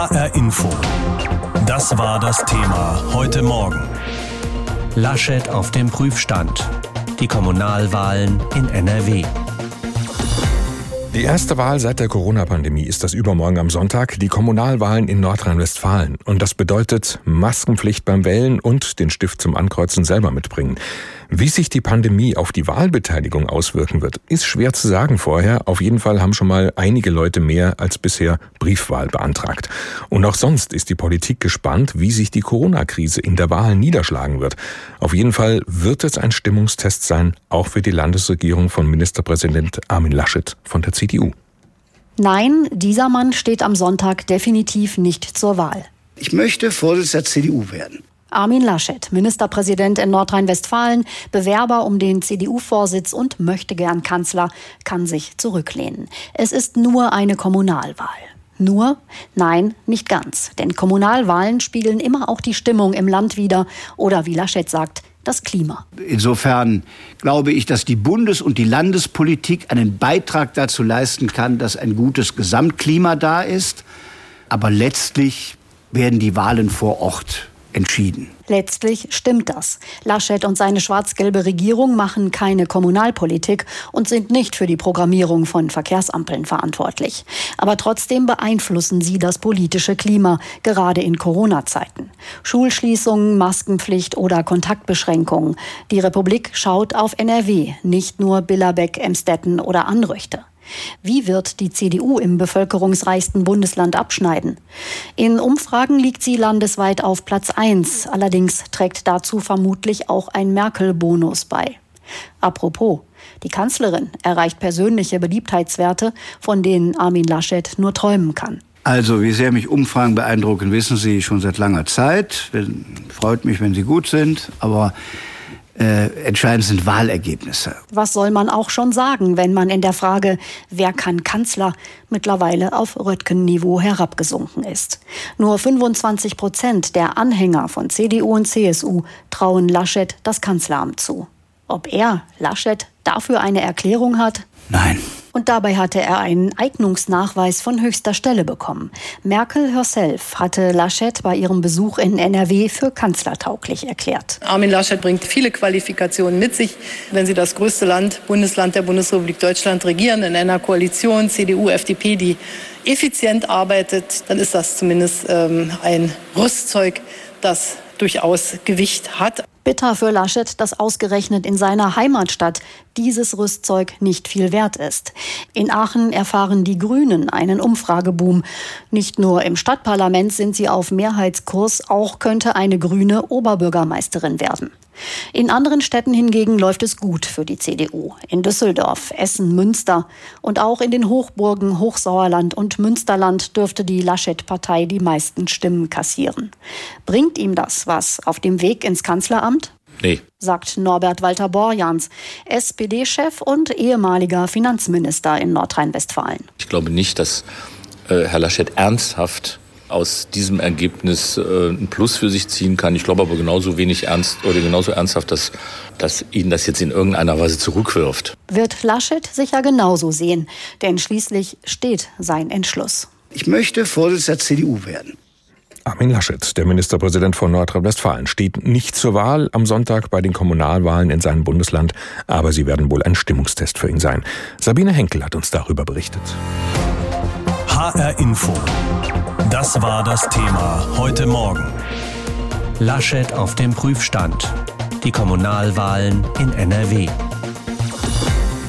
HR Info. Das war das Thema heute Morgen. Laschet auf dem Prüfstand. Die Kommunalwahlen in NRW. Die erste Wahl seit der Corona-Pandemie ist das übermorgen am Sonntag, die Kommunalwahlen in Nordrhein-Westfalen. Und das bedeutet Maskenpflicht beim Wählen und den Stift zum Ankreuzen selber mitbringen. Wie sich die Pandemie auf die Wahlbeteiligung auswirken wird, ist schwer zu sagen vorher. Auf jeden Fall haben schon mal einige Leute mehr als bisher Briefwahl beantragt. Und auch sonst ist die Politik gespannt, wie sich die Corona-Krise in der Wahl niederschlagen wird. Auf jeden Fall wird es ein Stimmungstest sein, auch für die Landesregierung von Ministerpräsident Armin Laschet von der CDU. Nein, dieser Mann steht am Sonntag definitiv nicht zur Wahl. Ich möchte Vorsitzender der CDU werden. Armin Laschet, Ministerpräsident in Nordrhein-Westfalen, Bewerber um den CDU-Vorsitz und möchte gern Kanzler, kann sich zurücklehnen. Es ist nur eine Kommunalwahl. Nur? Nein, nicht ganz. Denn Kommunalwahlen spiegeln immer auch die Stimmung im Land wider oder wie Laschet sagt, das Klima. Insofern glaube ich, dass die Bundes- und die Landespolitik einen Beitrag dazu leisten kann, dass ein gutes Gesamtklima da ist. Aber letztlich werden die Wahlen vor Ort entschieden. Letztlich stimmt das. Laschet und seine schwarz-gelbe Regierung machen keine Kommunalpolitik und sind nicht für die Programmierung von Verkehrsampeln verantwortlich. Aber trotzdem beeinflussen sie das politische Klima, gerade in Corona-Zeiten. Schulschließungen, Maskenpflicht oder Kontaktbeschränkungen. Die Republik schaut auf NRW, nicht nur Billerbeck, Emstetten oder Anrüchte. Wie wird die CDU im bevölkerungsreichsten Bundesland abschneiden? In Umfragen liegt sie landesweit auf Platz 1. Allerdings trägt dazu vermutlich auch ein Merkel-Bonus bei. Apropos, die Kanzlerin erreicht persönliche Beliebtheitswerte, von denen Armin Laschet nur träumen kann. Also, wie sehr mich Umfragen beeindrucken, wissen Sie schon seit langer Zeit. Freut mich, wenn sie gut sind, aber äh, entscheidend sind Wahlergebnisse. Was soll man auch schon sagen, wenn man in der Frage, wer kann Kanzler, mittlerweile auf Röttgen-Niveau herabgesunken ist? Nur 25 Prozent der Anhänger von CDU und CSU trauen Laschet das Kanzleramt zu. Ob er, Laschet, dafür eine Erklärung hat? Nein. Und dabei hatte er einen Eignungsnachweis von höchster Stelle bekommen. Merkel herself hatte Laschet bei ihrem Besuch in NRW für kanzlertauglich erklärt. Armin Laschet bringt viele Qualifikationen mit sich. Wenn Sie das größte Land, Bundesland der Bundesrepublik Deutschland regieren, in einer Koalition CDU, FDP, die effizient arbeitet, dann ist das zumindest ähm, ein Rüstzeug, das durchaus Gewicht hat. Bitter für Laschet, dass ausgerechnet in seiner Heimatstadt dieses Rüstzeug nicht viel wert ist. In Aachen erfahren die Grünen einen Umfrageboom. Nicht nur im Stadtparlament sind sie auf Mehrheitskurs, auch könnte eine grüne Oberbürgermeisterin werden. In anderen Städten hingegen läuft es gut für die CDU. In Düsseldorf, Essen, Münster und auch in den Hochburgen Hochsauerland und Münsterland dürfte die Laschet-Partei die meisten Stimmen kassieren. Bringt ihm das was auf dem Weg ins Kanzleramt? Nee. Sagt Norbert Walter Borjans, SPD-Chef und ehemaliger Finanzminister in Nordrhein-Westfalen. Ich glaube nicht, dass äh, Herr Laschet ernsthaft aus diesem Ergebnis äh, ein Plus für sich ziehen kann. Ich glaube aber genauso wenig ernst oder genauso ernsthaft, dass, dass ihn das jetzt in irgendeiner Weise zurückwirft. Wird Laschet sicher genauso sehen, denn schließlich steht sein Entschluss. Ich möchte Vorsitzender der CDU werden. Armin Laschet, der Ministerpräsident von Nordrhein-Westfalen, steht nicht zur Wahl am Sonntag bei den Kommunalwahlen in seinem Bundesland, aber sie werden wohl ein Stimmungstest für ihn sein. Sabine Henkel hat uns darüber berichtet. HR Info. Das war das Thema heute Morgen. Laschet auf dem Prüfstand. Die Kommunalwahlen in NRW.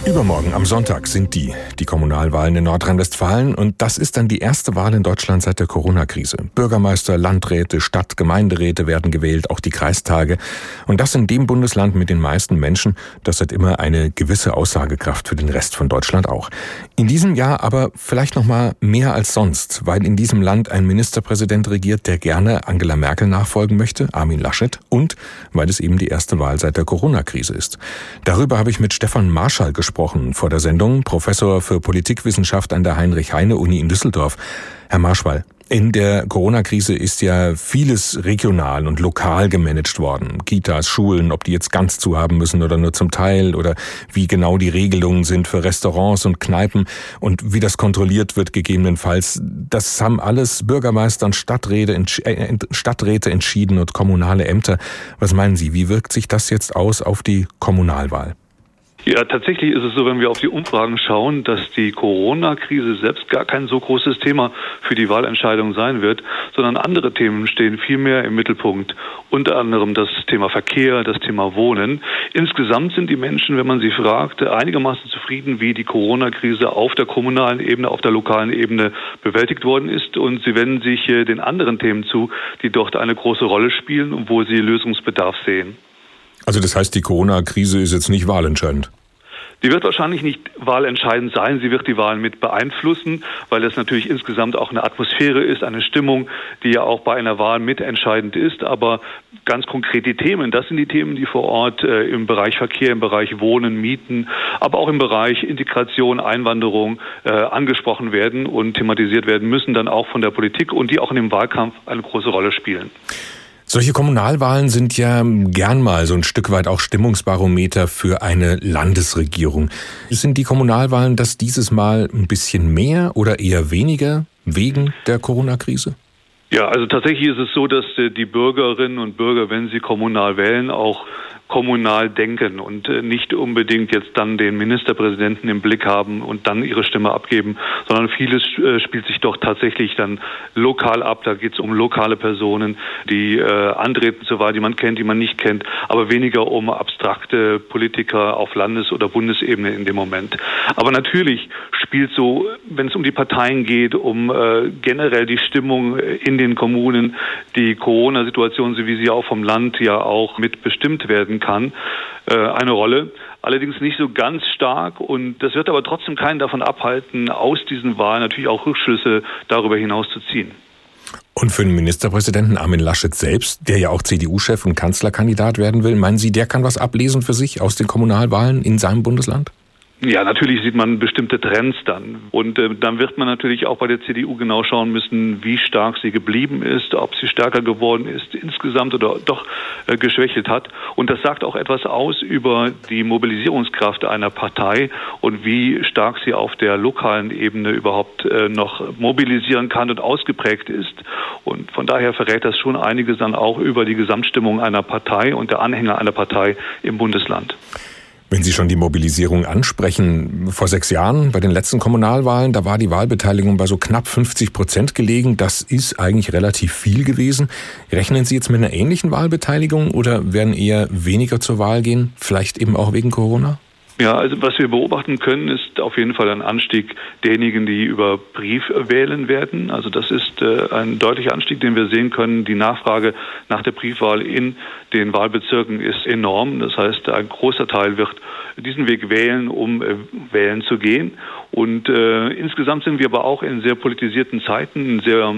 Übermorgen am Sonntag sind die, die Kommunalwahlen in Nordrhein-Westfalen und das ist dann die erste Wahl in Deutschland seit der Corona-Krise. Bürgermeister, Landräte, Stadt, Gemeinderäte werden gewählt, auch die Kreistage. Und das in dem Bundesland mit den meisten Menschen, das hat immer eine gewisse Aussagekraft für den Rest von Deutschland auch. In diesem Jahr aber vielleicht noch mal mehr als sonst, weil in diesem Land ein Ministerpräsident regiert, der gerne Angela Merkel nachfolgen möchte, Armin Laschet, und weil es eben die erste Wahl seit der Corona-Krise ist. Darüber habe ich mit Stefan Marschall gesprochen gesprochen vor der Sendung, Professor für Politikwissenschaft an der Heinrich-Heine-Uni in Düsseldorf. Herr Marschwall, In der Corona-Krise ist ja vieles regional und lokal gemanagt worden. Kitas, Schulen, ob die jetzt ganz zu haben müssen oder nur zum Teil oder wie genau die Regelungen sind für Restaurants und Kneipen und wie das kontrolliert wird gegebenenfalls. Das haben alles Bürgermeister und Stadträte, äh, Stadträte entschieden und kommunale Ämter. Was meinen Sie, wie wirkt sich das jetzt aus auf die Kommunalwahl? Ja, tatsächlich ist es so, wenn wir auf die Umfragen schauen, dass die Corona-Krise selbst gar kein so großes Thema für die Wahlentscheidung sein wird, sondern andere Themen stehen viel mehr im Mittelpunkt. Unter anderem das Thema Verkehr, das Thema Wohnen. Insgesamt sind die Menschen, wenn man sie fragt, einigermaßen zufrieden, wie die Corona-Krise auf der kommunalen Ebene, auf der lokalen Ebene bewältigt worden ist. Und sie wenden sich äh, den anderen Themen zu, die dort eine große Rolle spielen und wo sie Lösungsbedarf sehen. Also das heißt, die Corona-Krise ist jetzt nicht wahlentscheidend? Die wird wahrscheinlich nicht wahlentscheidend sein. Sie wird die Wahlen mit beeinflussen, weil es natürlich insgesamt auch eine Atmosphäre ist, eine Stimmung, die ja auch bei einer Wahl mitentscheidend ist. Aber ganz konkret die Themen, das sind die Themen, die vor Ort äh, im Bereich Verkehr, im Bereich Wohnen, Mieten, aber auch im Bereich Integration, Einwanderung äh, angesprochen werden und thematisiert werden müssen, dann auch von der Politik und die auch in dem Wahlkampf eine große Rolle spielen. Solche Kommunalwahlen sind ja gern mal so ein Stück weit auch Stimmungsbarometer für eine Landesregierung. Sind die Kommunalwahlen das dieses Mal ein bisschen mehr oder eher weniger wegen der Corona-Krise? Ja, also tatsächlich ist es so, dass äh, die Bürgerinnen und Bürger, wenn sie kommunal wählen, auch kommunal denken und äh, nicht unbedingt jetzt dann den Ministerpräsidenten im Blick haben und dann ihre Stimme abgeben, sondern vieles äh, spielt sich doch tatsächlich dann lokal ab. Da geht es um lokale Personen, die äh, antreten zur Wahl, die man kennt, die man nicht kennt, aber weniger um abstrakte Politiker auf Landes- oder Bundesebene in dem Moment. Aber natürlich spielt so, wenn es um die Parteien geht, um äh, generell die Stimmung in den Kommunen, die Corona-Situation, so wie sie auch vom Land ja auch mitbestimmt werden kann, äh, eine Rolle. Allerdings nicht so ganz stark und das wird aber trotzdem keinen davon abhalten, aus diesen Wahlen natürlich auch Rückschlüsse darüber hinaus zu ziehen. Und für den Ministerpräsidenten Armin Laschet selbst, der ja auch CDU-Chef und Kanzlerkandidat werden will, meinen Sie, der kann was ablesen für sich aus den Kommunalwahlen in seinem Bundesland? Ja, natürlich sieht man bestimmte Trends dann. Und äh, dann wird man natürlich auch bei der CDU genau schauen müssen, wie stark sie geblieben ist, ob sie stärker geworden ist insgesamt oder doch äh, geschwächelt hat. Und das sagt auch etwas aus über die Mobilisierungskraft einer Partei und wie stark sie auf der lokalen Ebene überhaupt äh, noch mobilisieren kann und ausgeprägt ist. Und von daher verrät das schon einiges dann auch über die Gesamtstimmung einer Partei und der Anhänger einer Partei im Bundesland. Wenn Sie schon die Mobilisierung ansprechen, vor sechs Jahren bei den letzten Kommunalwahlen, da war die Wahlbeteiligung bei so knapp 50 Prozent gelegen. Das ist eigentlich relativ viel gewesen. Rechnen Sie jetzt mit einer ähnlichen Wahlbeteiligung oder werden eher weniger zur Wahl gehen? Vielleicht eben auch wegen Corona? Ja, also was wir beobachten können, ist auf jeden Fall ein Anstieg derjenigen, die über Brief wählen werden. Also das ist äh, ein deutlicher Anstieg, den wir sehen können. Die Nachfrage nach der Briefwahl in den Wahlbezirken ist enorm. Das heißt, ein großer Teil wird diesen Weg wählen, um äh, wählen zu gehen. Und äh, insgesamt sind wir aber auch in sehr politisierten Zeiten, in sehr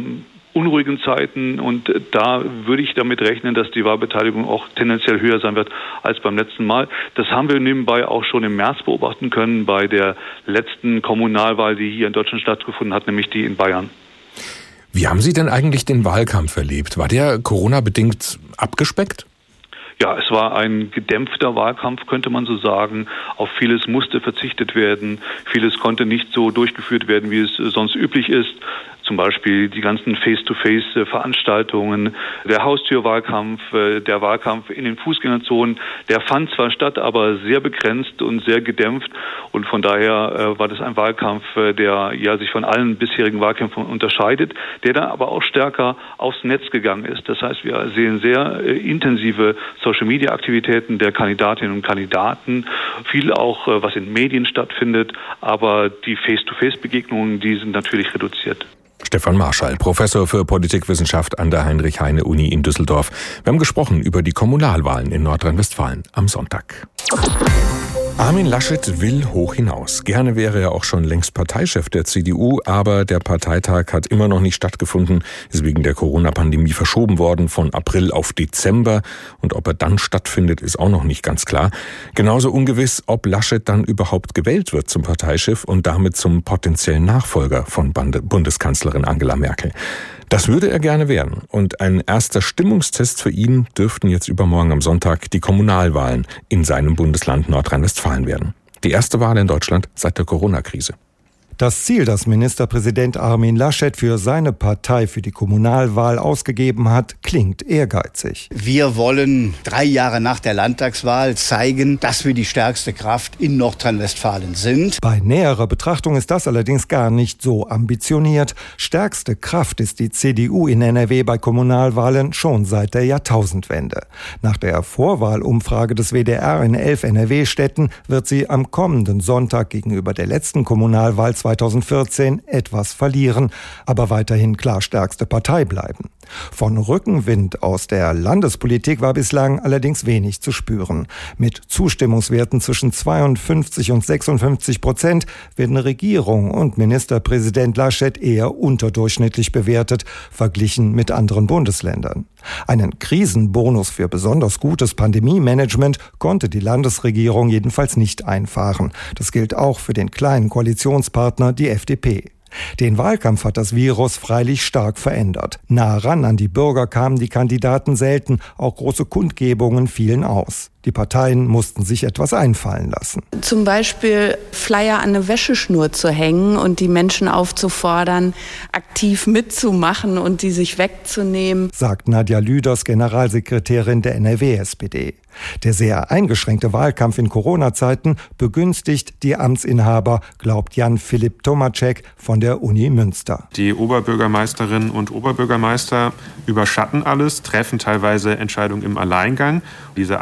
unruhigen Zeiten und da würde ich damit rechnen, dass die Wahlbeteiligung auch tendenziell höher sein wird als beim letzten Mal. Das haben wir nebenbei auch schon im März beobachten können bei der letzten Kommunalwahl, die hier in Deutschland stattgefunden hat, nämlich die in Bayern. Wie haben Sie denn eigentlich den Wahlkampf erlebt? War der Corona-bedingt abgespeckt? Ja, es war ein gedämpfter Wahlkampf, könnte man so sagen. Auf vieles musste verzichtet werden. Vieles konnte nicht so durchgeführt werden, wie es sonst üblich ist zum Beispiel die ganzen Face-to-Face-Veranstaltungen, der Haustürwahlkampf, äh, der Wahlkampf in den Fußgängerzonen, der fand zwar statt, aber sehr begrenzt und sehr gedämpft und von daher äh, war das ein Wahlkampf, äh, der ja sich von allen bisherigen Wahlkämpfen unterscheidet, der dann aber auch stärker aufs Netz gegangen ist. Das heißt, wir sehen sehr intensive Social-Media-Aktivitäten der Kandidatinnen und Kandidaten, viel auch, was in Medien stattfindet, aber die Face-to-Face-Begegnungen, die sind natürlich reduziert. Stefan Marschall, Professor für Politikwissenschaft an der Heinrich-Heine-Uni in Düsseldorf. Wir haben gesprochen über die Kommunalwahlen in Nordrhein-Westfalen am Sonntag. Armin Laschet will hoch hinaus. Gerne wäre er auch schon längst Parteichef der CDU, aber der Parteitag hat immer noch nicht stattgefunden, ist wegen der Corona-Pandemie verschoben worden von April auf Dezember. Und ob er dann stattfindet, ist auch noch nicht ganz klar. Genauso ungewiss, ob Laschet dann überhaupt gewählt wird zum Parteichef und damit zum potenziellen Nachfolger von Bundeskanzlerin Angela Merkel. Das würde er gerne werden. Und ein erster Stimmungstest für ihn dürften jetzt übermorgen am Sonntag die Kommunalwahlen in seinem Bundesland Nordrhein-Westfalen werden. Die erste Wahl in Deutschland seit der Corona-Krise. Das Ziel, das Ministerpräsident Armin Laschet für seine Partei für die Kommunalwahl ausgegeben hat, klingt ehrgeizig. Wir wollen drei Jahre nach der Landtagswahl zeigen, dass wir die stärkste Kraft in Nordrhein-Westfalen sind. Bei näherer Betrachtung ist das allerdings gar nicht so ambitioniert. Stärkste Kraft ist die CDU in NRW bei Kommunalwahlen schon seit der Jahrtausendwende. Nach der Vorwahlumfrage des WDR in elf NRW-Städten wird sie am kommenden Sonntag gegenüber der letzten Kommunalwahl 2014 etwas verlieren, aber weiterhin klar stärkste Partei bleiben. Von Rückenwind aus der Landespolitik war bislang allerdings wenig zu spüren. Mit Zustimmungswerten zwischen 52 und 56 Prozent werden Regierung und Ministerpräsident Laschet eher unterdurchschnittlich bewertet, verglichen mit anderen Bundesländern. Einen Krisenbonus für besonders gutes Pandemie-Management konnte die Landesregierung jedenfalls nicht einfahren. Das gilt auch für den kleinen Koalitionspartner, die FDP. Den Wahlkampf hat das Virus freilich stark verändert. Nah ran an die Bürger kamen die Kandidaten selten, auch große Kundgebungen fielen aus. Die Parteien mussten sich etwas einfallen lassen. Zum Beispiel Flyer an eine Wäscheschnur zu hängen und die Menschen aufzufordern, aktiv mitzumachen und die sich wegzunehmen, sagt Nadja Lüders, Generalsekretärin der NRW-SPD. Der sehr eingeschränkte Wahlkampf in Corona-Zeiten begünstigt die Amtsinhaber, glaubt Jan Philipp Tomacek von der Uni Münster. Die Oberbürgermeisterinnen und Oberbürgermeister überschatten alles, treffen teilweise Entscheidungen im Alleingang. Dieser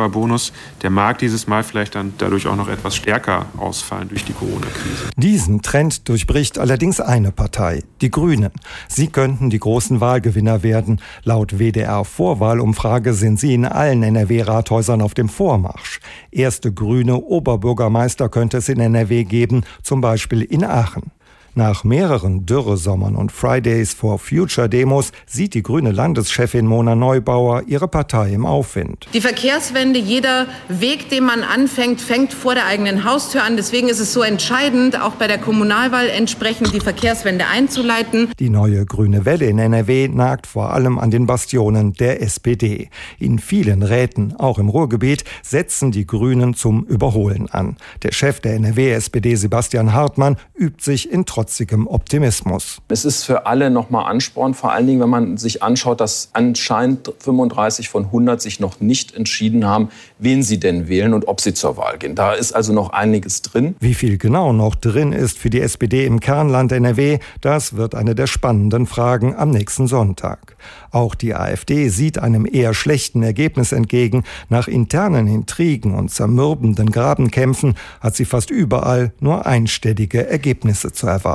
Amtsinhaberbonus, der mag dieses Mal vielleicht dann dadurch auch noch etwas stärker ausfallen durch die Corona-Krise. Diesen Trend durchbricht allerdings eine Partei, die Grünen. Sie könnten die großen Wahlgewinner werden. Laut WDR-Vorwahlumfrage sind sie in allen NRW-Rathäusern auf dem Vormarsch. Erste grüne Oberbürgermeister könnte es in NRW geben, zum Beispiel in Aachen. Nach mehreren Dürresommern und Fridays for Future Demos sieht die grüne Landeschefin Mona Neubauer ihre Partei im Aufwind. Die Verkehrswende, jeder Weg, den man anfängt, fängt vor der eigenen Haustür an. Deswegen ist es so entscheidend, auch bei der Kommunalwahl entsprechend die Verkehrswende einzuleiten. Die neue grüne Welle in NRW nagt vor allem an den Bastionen der SPD. In vielen Räten, auch im Ruhrgebiet, setzen die Grünen zum Überholen an. Der Chef der NRW-SPD, Sebastian Hartmann, übt sich in trotzigem Optimismus. Es ist für alle nochmal Ansporn, vor allen Dingen, wenn man sich anschaut, dass anscheinend 35 von 100 sich noch nicht entschieden haben, wen sie denn wählen und ob sie zur Wahl gehen. Da ist also noch einiges drin. Wie viel genau noch drin ist für die SPD im Kernland NRW, das wird eine der spannenden Fragen am nächsten Sonntag. Auch die AfD sieht einem eher schlechten Ergebnis entgegen. Nach internen Intrigen und zermürbenden Grabenkämpfen hat sie fast überall nur einstellige Ergebnisse zu erwarten.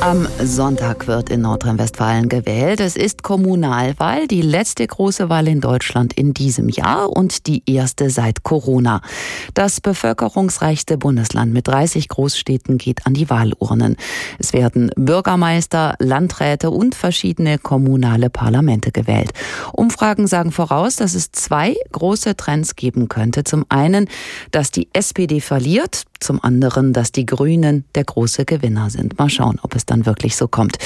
Am Sonntag wird in Nordrhein-Westfalen gewählt. Es ist Kommunalwahl, die letzte große Wahl in Deutschland in diesem Jahr und die erste seit Corona. Das bevölkerungsreichste Bundesland mit 30 Großstädten geht an die Wahlurnen. Es werden Bürgermeister, Landräte und verschiedene kommunale Parlamente gewählt. Umfragen sagen voraus, dass es zwei große Trends geben könnte. Zum einen, dass die SPD verliert, zum anderen, dass die Grünen der große Gewinner sind. Mal schauen, ob es dann wirklich so kommt.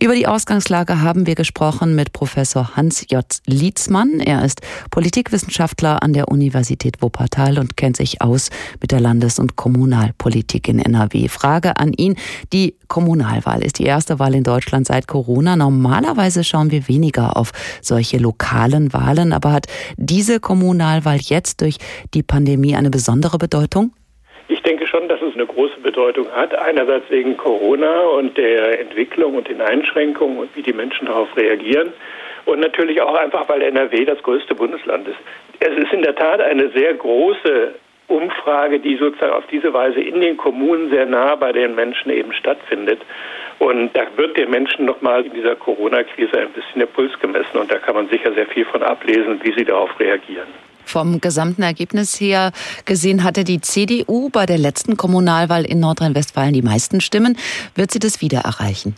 Über die Ausgangslage haben wir gesprochen mit Professor Hans J. Lietzmann. Er ist Politikwissenschaftler an der Universität Wuppertal und kennt sich aus mit der Landes- und Kommunalpolitik in NRW. Frage an ihn. Die Kommunalwahl ist die erste Wahl in Deutschland seit Corona. Normalerweise schauen wir weniger auf solche lokalen Wahlen, aber hat diese Kommunalwahl jetzt durch die Pandemie eine besondere Bedeutung? Ich denke schon, dass es eine große Bedeutung hat. Einerseits wegen Corona und der Entwicklung und den Einschränkungen und wie die Menschen darauf reagieren. Und natürlich auch einfach, weil NRW das größte Bundesland ist. Es ist in der Tat eine sehr große Umfrage, die sozusagen auf diese Weise in den Kommunen sehr nah bei den Menschen eben stattfindet. Und da wird den Menschen nochmal in dieser Corona-Krise ein bisschen der Puls gemessen. Und da kann man sicher sehr viel von ablesen, wie sie darauf reagieren. Vom gesamten Ergebnis her gesehen hatte die CDU bei der letzten Kommunalwahl in Nordrhein-Westfalen die meisten Stimmen. Wird sie das wieder erreichen?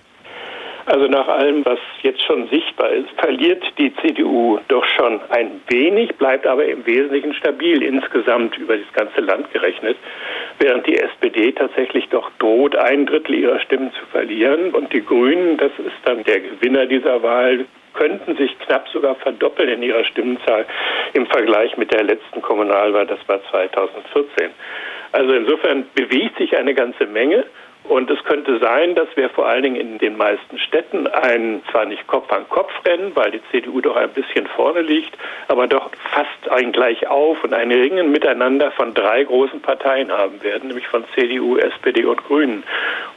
Also nach allem, was jetzt schon sichtbar ist, verliert die CDU doch schon ein wenig, bleibt aber im Wesentlichen stabil insgesamt über das ganze Land gerechnet, während die SPD tatsächlich doch droht, ein Drittel ihrer Stimmen zu verlieren. Und die Grünen, das ist dann der Gewinner dieser Wahl, könnten sich knapp sogar verdoppeln in ihrer Stimmenzahl im Vergleich mit der letzten Kommunalwahl, das war 2014. Also insofern bewegt sich eine ganze Menge. Und es könnte sein, dass wir vor allen Dingen in den meisten Städten ein, zwar nicht Kopf an Kopf rennen, weil die CDU doch ein bisschen vorne liegt, aber doch fast ein Gleichauf und ein Ringen miteinander von drei großen Parteien haben werden, nämlich von CDU, SPD und Grünen.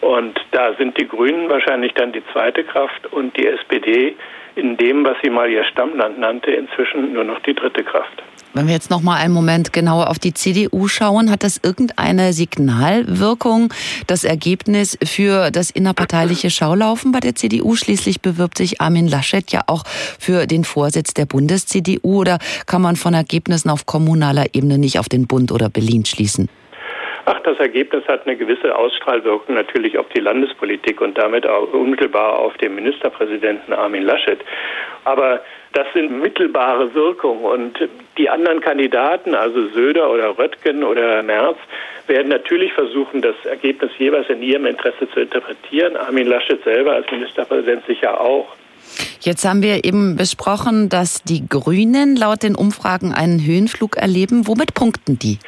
Und da sind die Grünen wahrscheinlich dann die zweite Kraft und die SPD in dem, was sie mal ihr Stammland nannte, inzwischen nur noch die dritte Kraft. Wenn wir jetzt noch mal einen Moment genauer auf die CDU schauen, hat das irgendeine Signalwirkung, das Ergebnis für das innerparteiliche Schaulaufen bei der CDU? Schließlich bewirbt sich Armin Laschet ja auch für den Vorsitz der Bundes-CDU oder kann man von Ergebnissen auf kommunaler Ebene nicht auf den Bund oder Berlin schließen? Ach, das Ergebnis hat eine gewisse Ausstrahlwirkung natürlich auf die Landespolitik und damit auch unmittelbar auf den Ministerpräsidenten Armin Laschet. Aber das sind mittelbare Wirkungen und die anderen Kandidaten, also Söder oder Röttgen oder Merz, werden natürlich versuchen, das Ergebnis jeweils in ihrem Interesse zu interpretieren. Armin Laschet selber als Ministerpräsident sicher auch. Jetzt haben wir eben besprochen, dass die Grünen laut den Umfragen einen Höhenflug erleben. Womit punkten die?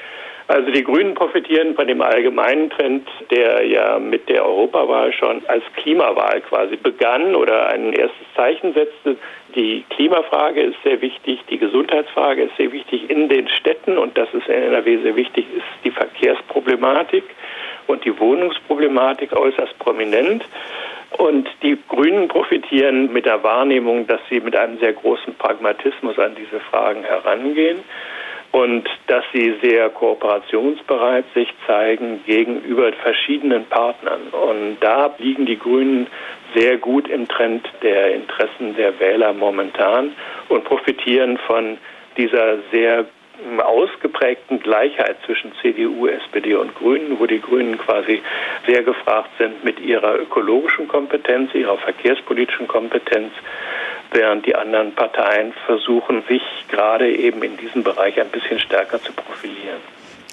Also die Grünen profitieren von dem allgemeinen Trend, der ja mit der Europawahl schon als Klimawahl quasi begann oder ein erstes Zeichen setzte. Die Klimafrage ist sehr wichtig, die Gesundheitsfrage ist sehr wichtig in den Städten und das ist in NRW sehr wichtig, ist die Verkehrsproblematik und die Wohnungsproblematik äußerst prominent. Und die Grünen profitieren mit der Wahrnehmung, dass sie mit einem sehr großen Pragmatismus an diese Fragen herangehen und dass sie sehr kooperationsbereit sich zeigen gegenüber verschiedenen Partnern. Und da liegen die Grünen sehr gut im Trend der Interessen der Wähler momentan und profitieren von dieser sehr ausgeprägten Gleichheit zwischen CDU, SPD und Grünen, wo die Grünen quasi sehr gefragt sind mit ihrer ökologischen Kompetenz, ihrer verkehrspolitischen Kompetenz während die anderen Parteien versuchen, sich gerade eben in diesem Bereich ein bisschen stärker zu profilieren.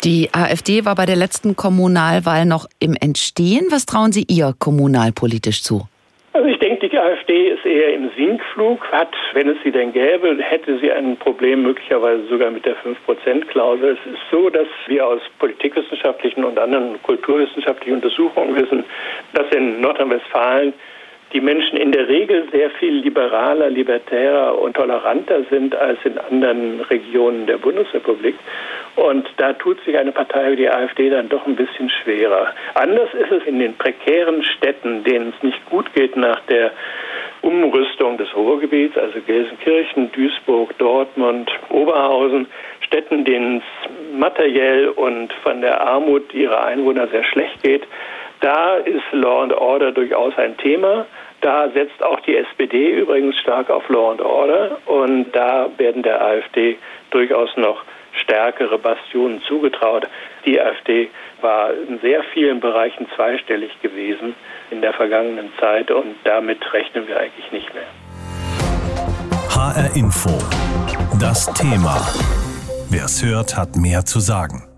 Die AfD war bei der letzten Kommunalwahl noch im Entstehen. Was trauen Sie ihr kommunalpolitisch zu? Also ich denke, die AfD ist eher im Sinkflug, hat, wenn es sie denn gäbe, hätte sie ein Problem möglicherweise sogar mit der 5-Prozent-Klausel. Es ist so, dass wir aus politikwissenschaftlichen und anderen kulturwissenschaftlichen Untersuchungen wissen, dass in Nordrhein-Westfalen die Menschen in der Regel sehr viel liberaler, libertärer und toleranter sind als in anderen Regionen der Bundesrepublik. Und da tut sich eine Partei wie die AfD dann doch ein bisschen schwerer. Anders ist es in den prekären Städten, denen es nicht gut geht nach der Umrüstung des Ruhrgebiets, also Gelsenkirchen, Duisburg, Dortmund, Oberhausen, Städten, denen es materiell und von der Armut ihrer Einwohner sehr schlecht geht. Da ist Law and Order durchaus ein Thema. Da setzt auch die SPD übrigens stark auf Law and Order und da werden der AfD durchaus noch stärkere Bastionen zugetraut. Die AfD war in sehr vielen Bereichen zweistellig gewesen in der vergangenen Zeit und damit rechnen wir eigentlich nicht mehr. HR Info. Das Thema. Wer es hört, hat mehr zu sagen.